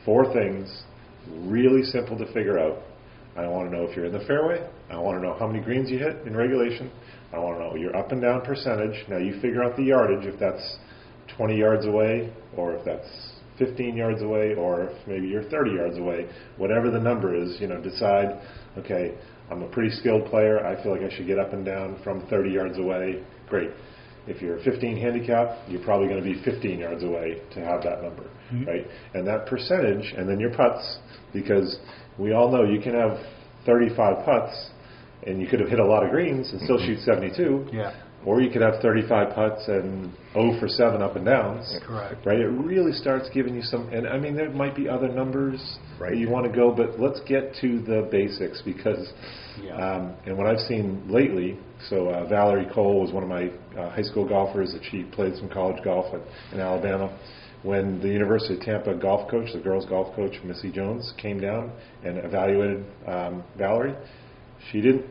Four things, really simple to figure out. I want to know if you're in the fairway. I want to know how many greens you hit in regulation. I want to know your up and down percentage. Now you figure out the yardage if that's 20 yards away, or if that's 15 yards away, or if maybe you're 30 yards away. Whatever the number is, you know, decide. Okay, I'm a pretty skilled player. I feel like I should get up and down from 30 yards away. Great. If you're a 15 handicap, you're probably going to be 15 yards away to have that number, mm-hmm. right? And that percentage, and then your putts, because we all know you can have 35 putts, and you could have hit a lot of greens and still shoot 72. Yeah. Or you could have 35 putts and 0 for 7 up and downs. Correct. Right? It really starts giving you some, and I mean, there might be other numbers Right. that you want to go, but let's get to the basics because, Yeah. um, and what I've seen lately, so uh, Valerie Cole was one of my uh, high school golfers that she played some college golf at, in Alabama. When the University of Tampa golf coach, the girls golf coach, Missy Jones, came down and evaluated um, Valerie, she didn't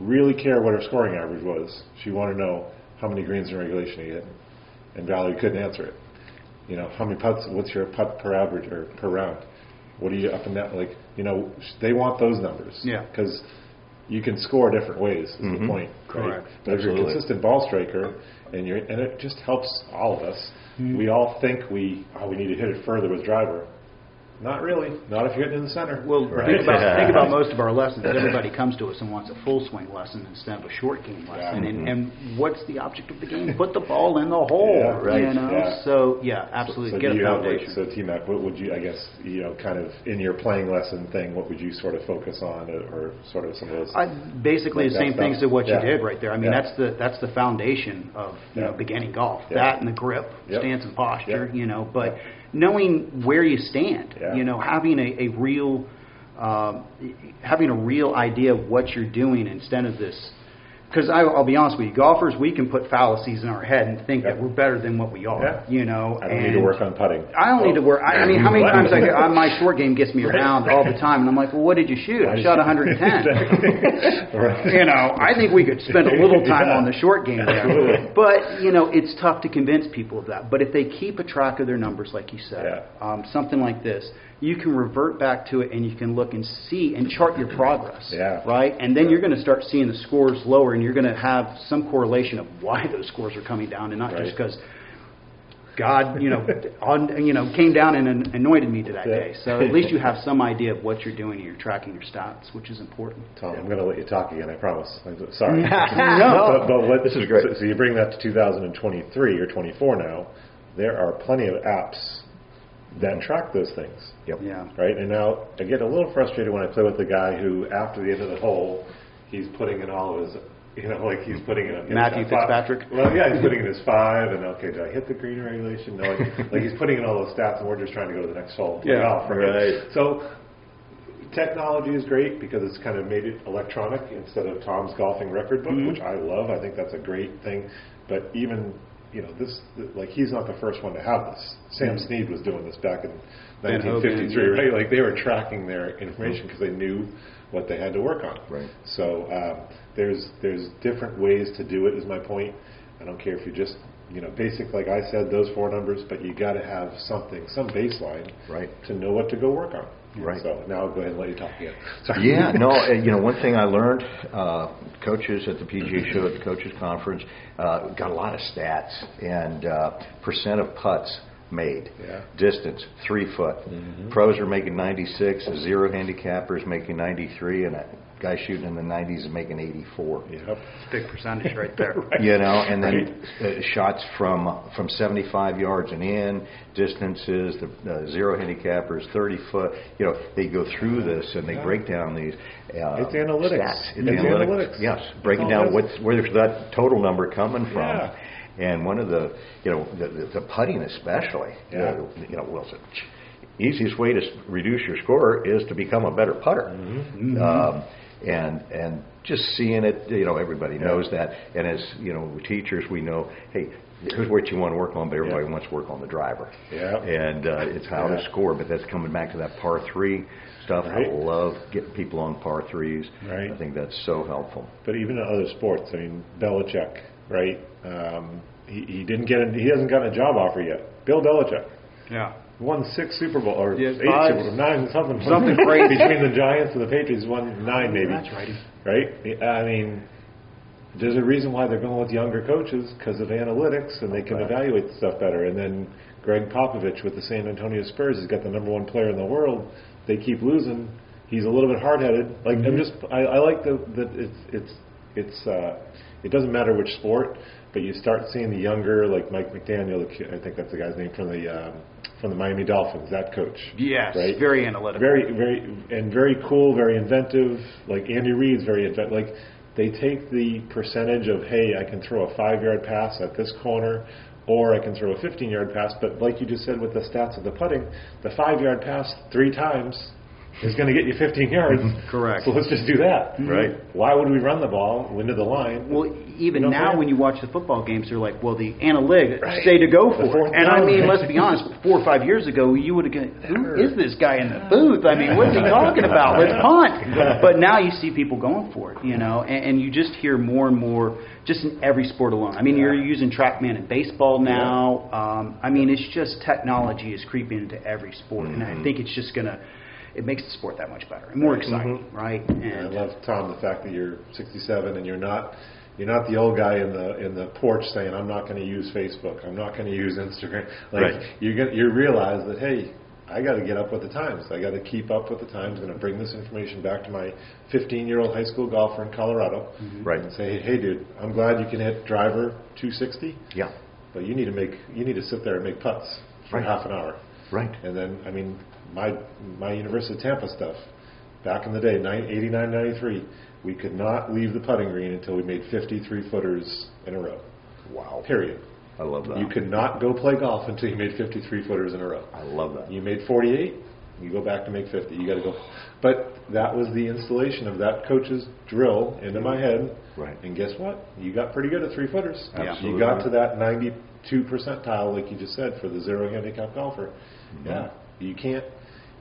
really care what her scoring average was. She wanted to know how many greens in regulation you hit, and Valerie couldn't answer it. You know, how many putts? What's your putt per average or per round? What are you up and down? Like, you know, they want those numbers. Yeah. Because you can score different ways. Is the Mhm. point. Correct. Right? But if you're a consistent ball striker, and you're, and it just helps all of us. Mm-hmm. We all think we, oh, we need to hit it further with driver. Not really. Not if you're hitting in the center. Well, Right. think about Yeah. think about most of our lessons. Everybody comes to us and wants a full swing lesson instead of a short game lesson. Yeah. And, mm-hmm. and what's the object of the game? Put the ball in the hole. Yeah, right. You know. Yeah. So yeah, absolutely. So Get a you have like, so T-Mac, what would you, I guess, you know, kind of in your playing lesson thing, what would you sort of focus on or, or sort of some of those? I, basically Like the same things that what Yeah. you did right there. I mean, Yeah. that's the that's the foundation of you Yeah. know beginning golf. Yeah. That and the grip, Yep. stance and posture. Yep. You know, but knowing where you stand. Yeah. You know, having a, a real um, having a real idea of what you're doing instead of this. Because I'll be honest with you, golfers, we can put fallacies in our head and think that we're better than what we are. You know, I don't need to work on putting. I don't need to work. I, I mean, how many times I, I my short game gets me around all the time, and I'm like, well, what did you shoot? I shot 110. right. You know, I think we could spend a little time Yeah. on the short game there. Absolutely. But, you know, it's tough to convince people of that. But if they keep a track of their numbers, like you said, Yeah. um, something like this, you can revert back to it and you can look and see and chart your progress. Yeah. Right? And then you're going to start seeing the scores lower and you're going to have some correlation of why those scores are coming down and not just because. God, you know, on, you know, came down and anointed me to that Yeah. day. So at least you have some idea of what you're doing and you're tracking your stats, which is important. Tom, I'm going to let you talk again. I promise. I'm Sorry. No. But, but what, This is great. So, so you bring that to 2023 or 24 now. There are plenty of apps that track those things. Yep. Yeah. Right. And now I get a little frustrated when I play with the guy who, after the end of the hole, he's putting in all of his. You know, like he's putting in Matthew his five- Well, yeah, he's putting in his five, and okay, did I hit the green regulation? No, like, like he's putting in all those stats, and we're just trying to go to the next hole. Yeah. golf, right? Right. So technology is great because it's kind of made it electronic instead of Tom's golfing record book, Mm-hmm. which I love. I think that's a great thing. But even you know this, like he's not the first one to have this. Sam Snead was doing this back in Ben Hogan, 1953, yeah. right? Like they were tracking their information because they knew what they had to work on. Right. So um, there's there's different ways to do it. Is my point. I don't care if you just, you know, basic, like I said, those four numbers, but you got to have something, some baseline Right. to know what to go work on. Right. So now I'll go ahead and let you talk again. Sorry. Yeah, no, you know, one thing I learned, uh, coaches at the PGA show, at the coaches conference, uh, got a lot of stats and uh, percent of putts made, Yeah. distance, three foot. Pros are making 96, a zero handicapper is making 93, and guy shooting in the 90s is making 84. Yep. Big percentage right there. You know, and then uh, shots from from 75 yards and in, distances, the uh, zero handicappers, 30 foot. You know, they go through this and they Yeah. break down these. Uh, It's analytics. Stats. It's, It's analytics. analytics. Yes, breaking down what's where's that total number coming from. Yeah. And one of the, you know, the, the, the putting especially. Yeah. Uh, you know, Wilson. Easiest way to reduce your score is to become a better putter. Mm-hmm. Um, and and just seeing it, you know, everybody knows that. And as you know, teachers, we know, hey, here's what you want to work on, but everybody Yeah. wants to work on the driver. Yeah. And uh, it's how Yeah. to score. But that's coming back to that par three stuff. Right. I love getting people on par threes. Right. I think that's so helpful. But even in other sports, I mean, Belichick, right? Um, he, he didn't get, a, he hasn't gotten a job offer yet. Bill Belichick Yeah. Won six Super Bowl or Yeah, eight five. Super Bowl, nine something, Something crazy. between the Giants and the Patriots. Won nine maybe. That's right. Right? I mean, there's a reason why they're going with younger coaches because of analytics and they can evaluate stuff better. And then Gregg Popovich with the San Antonio Spurs he's got the number one player in the world. They keep losing. He's a little bit hard headed. Like I'm just, I, I like the that it's it's it's uh, it doesn't matter which sport, but you start seeing the younger like Mike McDaniel. I think that's the guy's name from the um, from the Miami Dolphins. That coach. Yes. Right? Very analytical. Very, very, and very cool, very inventive. Like Andy Reid's very inventive. Like they take the percentage of, hey, I can throw a five-yard pass at this corner, or I can throw a 15-yard pass. But like you just said with the stats of the putting, the five-yard pass three times is going to get you 15 yards. Correct. So let's just do that. Right. Why would we run the ball into the line? Well, even You know now when you watch the football games, they're like, well, the analytics Right. say to go for it. And I mean, let's be honest, four or five years ago, you would have gone, who is this guy in the booth? I mean, what's he talking about? Let's punt. But now you see people going for it, you know, and, and you just hear more and more just in every sport alone. I mean, you're using TrackMan in baseball now. Um, I mean, it's just technology is creeping into every sport, and I think it's just going to, it makes the sport that much better and more exciting, mm-hmm. right? And I love Tom the fact that you're 67 and you're not you're not the old guy in the in the porch saying I'm not going to use Facebook, I'm not going to use Instagram. Like Right. you get you realize that hey, I got to get up with the times. I got to keep up with the times. I'm going to bring this information back to my 15 year old high school golfer in Colorado, mm-hmm. Right. And say, hey, dude, I'm glad you can hit driver 260, Yeah. but you need to make you need to sit there and make putts for Right. half an hour. Right. And then, I mean, my my University of Tampa stuff, back in the day, nine, 89, 93, we could not leave the putting green until we made 53 footers in a row. Wow. Period. I love that. You could not go play golf until you made 53 footers in a row. I love that. You made 48, you go back to make 50. You got to go. But that was the installation of that coach's drill into my head. Right. And guess what? You got pretty good at three footers. Yeah. You got to that 92 percentile, like you just said, for the zero handicap golfer. Mm-hmm. Yeah. You can't.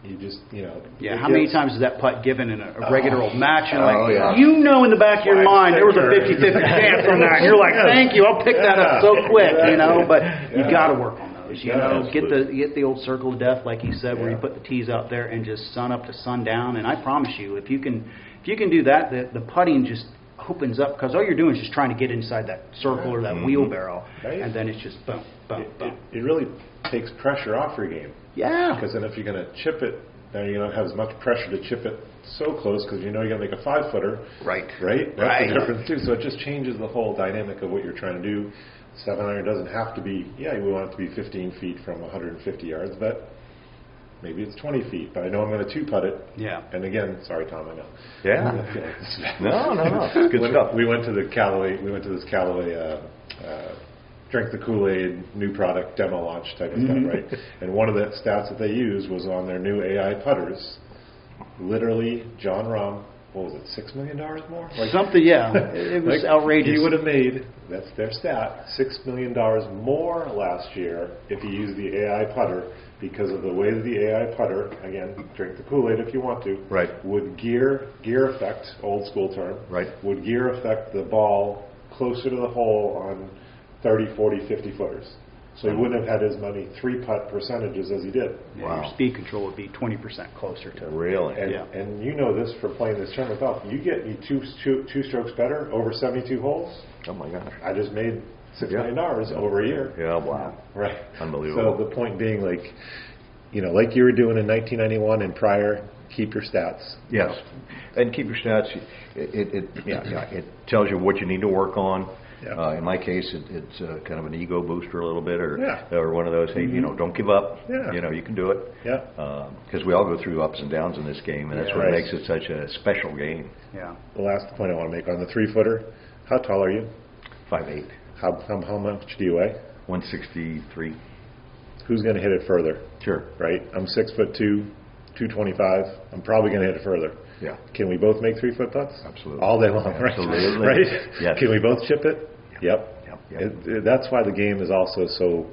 You just, you know. Yeah, how many times is that putt given in a, a regular old oh, match? And Oh, like, yeah. you know in the back of your mind there was a 50-50 chance on that. And you're like, thank you, I'll pick that up so quick, you know. But you got to work on those, you know. Get the get the old circle of death, like you said, where you put the tees out there and just sun up to sundown. And I promise you, if you can if you can do that, the the putting just opens up because all you're doing is just trying to get inside that circle or that Mhm. wheelbarrow, Right. and then it's just boom, boom, It, boom. it, it really takes pressure off your game. Yeah. Because then if you're going to chip it, then you don't have as much pressure to chip it so close because you know you're going to make a five footer. Right. Right? That's Right. the difference too. So it just changes the whole dynamic of what you're trying to do. Seven iron doesn't have to be, yeah, we want it to be 15 feet from 150 yards, but maybe it's 20 feet. But I know I'm going to two putt it. Yeah. And again, sorry, Tom, I know. Yeah. I feel like this is bad. No, no, no. It's good When- stuff. We went to the Callaway. We went to this Callaway. Uh, uh, Drink the Kool Aid new product demo launch type of Mm-hmm. stuff, right? And one of the stats that they used was on their new AI putters. Literally, Jon Rahm, what was it, six million dollars more? Like Something, yeah. It, it was like, outrageous. He would have made that's their stat six million dollars more last year if he used the AI putter because of the way that the AI putter again drink the Kool Aid if you want to Right. would gear gear effect old school term Right. would gear affect the ball closer to the hole on 30, 40, 50 footers. So he wouldn't have had as many three putt percentages as he did. Yeah, Wow. Your speed control would be 20% closer to Really? And, Yeah. and you know this from playing this tournament golf. You get me two, two, two strokes better over 72 holes. Oh my gosh. I just made six Yeah. million dollars over a year. Yeah. Wow. Right. Unbelievable. So the point being, like, you know, like you were doing in 1991 and prior, keep your stats. Yes, and keep your stats. It, it, it yeah, yeah, it tells you what you need to work on. Yeah. Uh, in my case, it, it's uh, kind of an ego booster a little bit, or Yeah. or one of those. Hey, you know, don't give up. Yeah. You know, you can do it. Yeah. Because we all go through ups and downs in this game, and that's Yeah. what Right. makes it such a special game. Yeah. The last point I want to make on the three footer. How tall are you? Five eight, How, how, how much do you weigh? one sixty three. Who's going to hit it further? Sure. Right. I'm six foot two, 225. I'm probably going to hit it further. Yeah. Can we both make three foot putts? Absolutely. All day long, Absolutely. right? right? Yes. Can we both chip it? Yep. Yep, yep. It, it- that's why the game is also so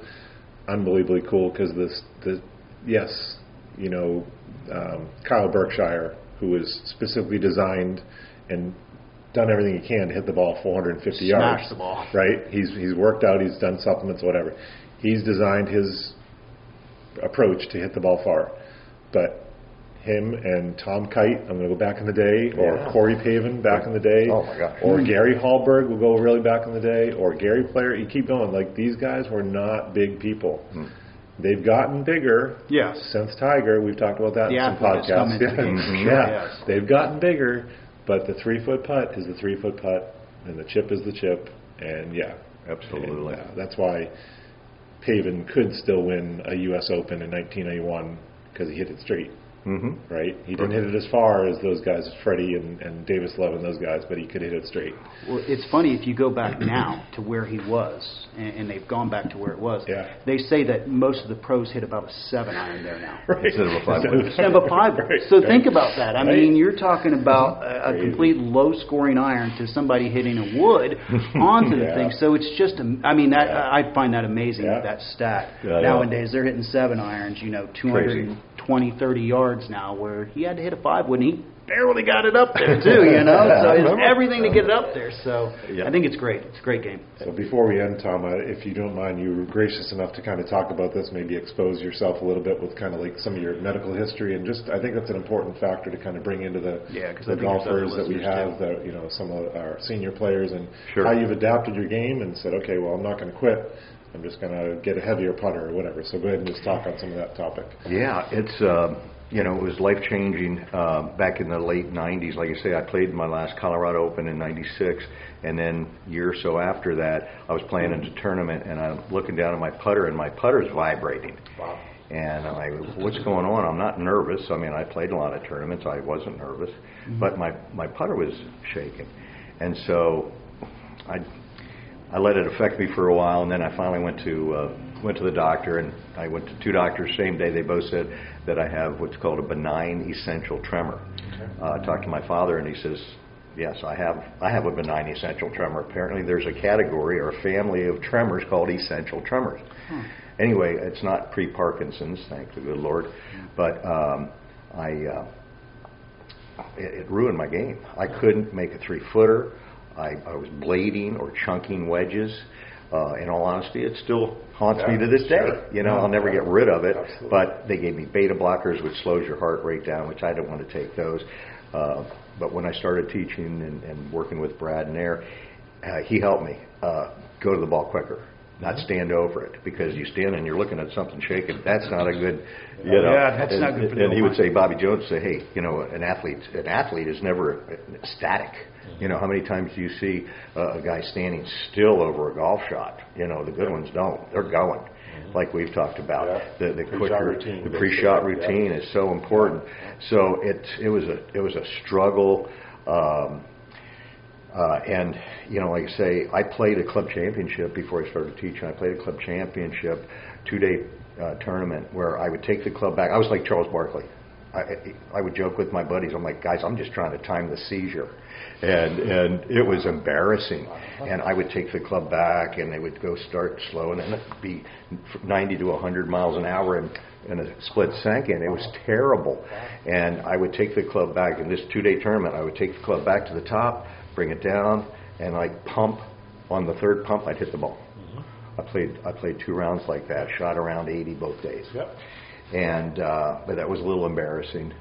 unbelievably cool because this, the, yes, you know, um, Kyle Berkshire, who was specifically designed and done everything he can to hit the ball 450 yards. Smash the ball. Right? He's he's worked out. He's done supplements, whatever. He's designed his approach to hit the ball far. But him and Tom Kite, I'm going to go back in the day, or Yeah. Corey Pavin back in the day, Oh, my gosh. or Gary Hallberg will go really back in the day, or Gary Player. You keep going. Like these guys were not big people. Hmm. They've gotten bigger Yes. since Tiger. We've talked about that The in some athlete has come podcasts. into the game, Yeah. yeah. yes. they've gotten bigger, but the three foot putt is the three foot putt, and the chip is the chip, and yeah, Absolutely. and, uh, that's why Pavin could still win a U.S. Open in 1991 because he hit it straight, Mm-hmm. right? He didn't hit it as far as those guys, Freddie and, and Davis Love and those guys, but he could hit it straight. Well, it's funny if you go back now to where he was, and, and they've gone back to where it was. Yeah. They say that most of the pros hit about a seven iron there now. Right. Instead of a five wood. Instead of a five. Right, so right. think about that. I Right. mean, you're talking about a, a complete low-scoring iron to somebody hitting a wood onto the thing. So it's just, am- I mean, that Yeah. I find that amazing. Yeah. That stat. Yeah, I know. Nowadays, they're hitting seven irons. You know, 220, 30 yards now, where he had to hit a five wood, and he barely got it up there too. You know, so I it's everything to get it up there. So Yeah. I think it's great. It's a great game. So before we end, Tom, uh, if you don't mind, you were gracious enough to kind of talk about this, maybe expose yourself a little bit with kind of like some of your medical history, and just I think that's an important factor to kind of bring into the, Yeah, 'cause I the think there's other golfers that we listeners, have, that you know, some of our senior players, and Sure. how you've adapted your game and said, okay, well, I'm not going to quit. I'm just going to get a heavier putter or whatever. So go ahead and just talk on some of that topic. Yeah, it's uh, you know it was life changing uh, back in the late '90s. Like I say, I played my last Colorado Open in '96, and then a year or so after that, I was playing in a tournament, and I'm looking down at my putter, and my putter's vibrating. Wow. And I'm like, what's going on? I'm not nervous. I mean, I played a lot of tournaments. I wasn't nervous, but my my putter was shaking, and so I I let it affect me for a while, and then I finally went to uh, went to the doctor, and I went to two doctors same day. They both said that I have what's called a benign essential tremor. Uh, I talked to my father, and he says, "Yes, I have I have a benign essential tremor. Apparently, there's a category or a family of tremors called essential tremors." Anyway, it's not pre-Parkinson's, thank the good Lord, but um, I. Uh, it, it ruined my game. I couldn't make a three footer. I, I was blading or chunking wedges. Uh, in all honesty, it still haunts me to this day. You know, No, I'll never yeah. get rid of it. Absolutely. But they gave me beta blockers, which slows your heart rate down, which I don't want to take those. Uh, but when I started teaching and, and working with Brad Nair, uh, he helped me uh, go to the ball quicker, not Mm-hmm. stand over it. Because you stand and you're looking at something shaking, that's not a good, you know. Yeah, that's and, not good And he would say, Bobby Jones say, hey, you know, an athlete, an athlete is never static. You know, how many times do you see uh, a guy standing still over a golf shot? You know, the good ones don't. They're going. Like we've talked about, Yeah. the the Pre-shot quicker, routine, the pre-shot Yeah. is so important. So it it was a it was a struggle. Um, uh, and you know, like I say, I played a club championship before I started teaching. I played a club championship two day uh, tournament where I would take the club back. I was like Charles Barkley. I, I would joke with my buddies. I'm like, guys, I'm just trying to time the seizure, and and it was embarrassing. And I would take the club back, and they would go start slow, and then it'd be 90 to 100 miles an hour in in a split second. It was terrible. And I would take the club back in this two day tournament. I would take the club back to the top, bring it down, and like pump on the third pump, I'd hit the ball. Mm-hmm. I played I played two rounds like that, shot around 80 both days. Yep. And uh, but that was a little embarrassing,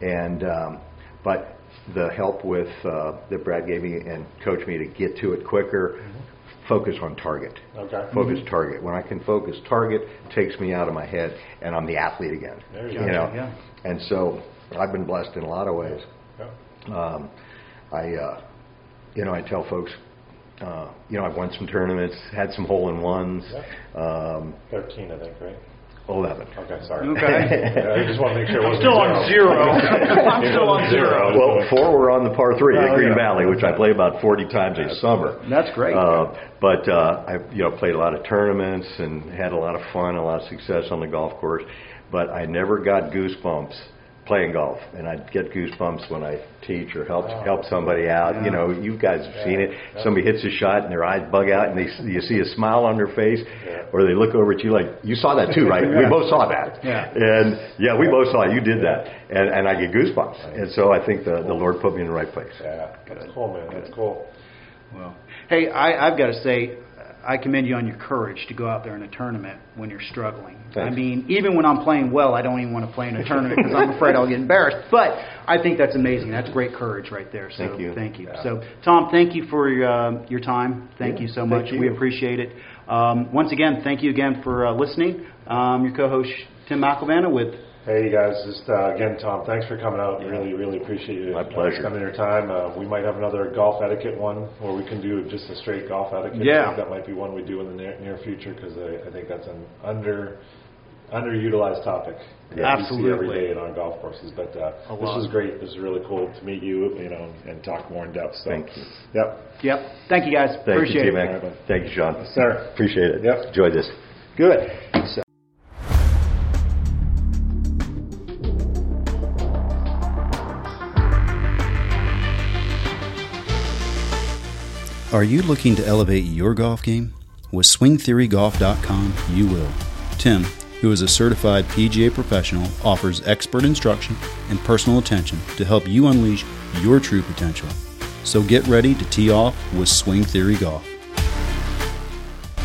and um, but the help with uh, that Brad gave me and coached me to get to it quicker. Focus on target. Okay. Focus target. When I can focus target, takes me out of my head, and I'm the athlete again. There you you go. know. Yeah. And so I've been blessed in a lot of ways. Yep. Um, I, uh, you know, I tell folks, uh, you know, I've won some tournaments, had some hole in ones. Um, 13, I think, right? 11. Okay, sorry. Okay. I just want to make sure it wasn't Still on zero. I'm It still on zero. Well, four were on the par three at Oh, Green yeah. Valley, which I play about 40 times a summer. That's great. Uh, but uh, I, you know, played a lot of tournaments and had a lot of fun, a lot of success on the golf course. But I never got goosebumps playing golf, and I'd get goosebumps when I teach or help oh. help somebody out. You know, you guys have seen it. Somebody hits a shot and their eyes bug out, and they you see a smile on their face, or they look over at you like you saw that too, right? We both saw that. Yeah. And yeah, we both saw it. You did that, and and I get goosebumps. And so I think the the Lord put me in the right place. Yeah, that's cool, man. That's cool. Well, hey, I, I've got to say, I commend you on your courage to go out there in a tournament when you're struggling. I mean, even when I'm playing well, I don't even want to play in a tournament because I'm afraid I'll get embarrassed. But I think that's amazing. That's great courage right there. So Thank you. Thank you. Yeah. So, Tom, thank you for your, uh, your time. Thank Yeah, you so much. you. We appreciate it. Um, once again, thank you again for uh, listening. Um, your co-host Tim McElvanna with Hey, you guys. Just uh, again, Tom. Thanks for coming out. Really, really appreciate you. My pleasure. spending your time. Uh, we might have another golf etiquette one where we can do just a straight golf etiquette. Yeah. I think that might be one we do in the near, near future because I, I think that's an under underutilized topic. that we see every Absolutely. day in our golf courses. But uh, this was great. This is really cool to meet you. You know, and talk more in depth. So, Thank you. Yep. Yep. Thank you guys. Thank appreciate you, it. T-Mac. Thank you, Sean. sir. Appreciate it. Yep. Enjoyed this. Good. So, Are you looking to elevate your golf game? With SwingTheoryGolf.com, you will. Tim, who is a certified PGA professional, offers expert instruction and personal attention to help you unleash your true potential. So get ready to tee off with Swing Theory Golf.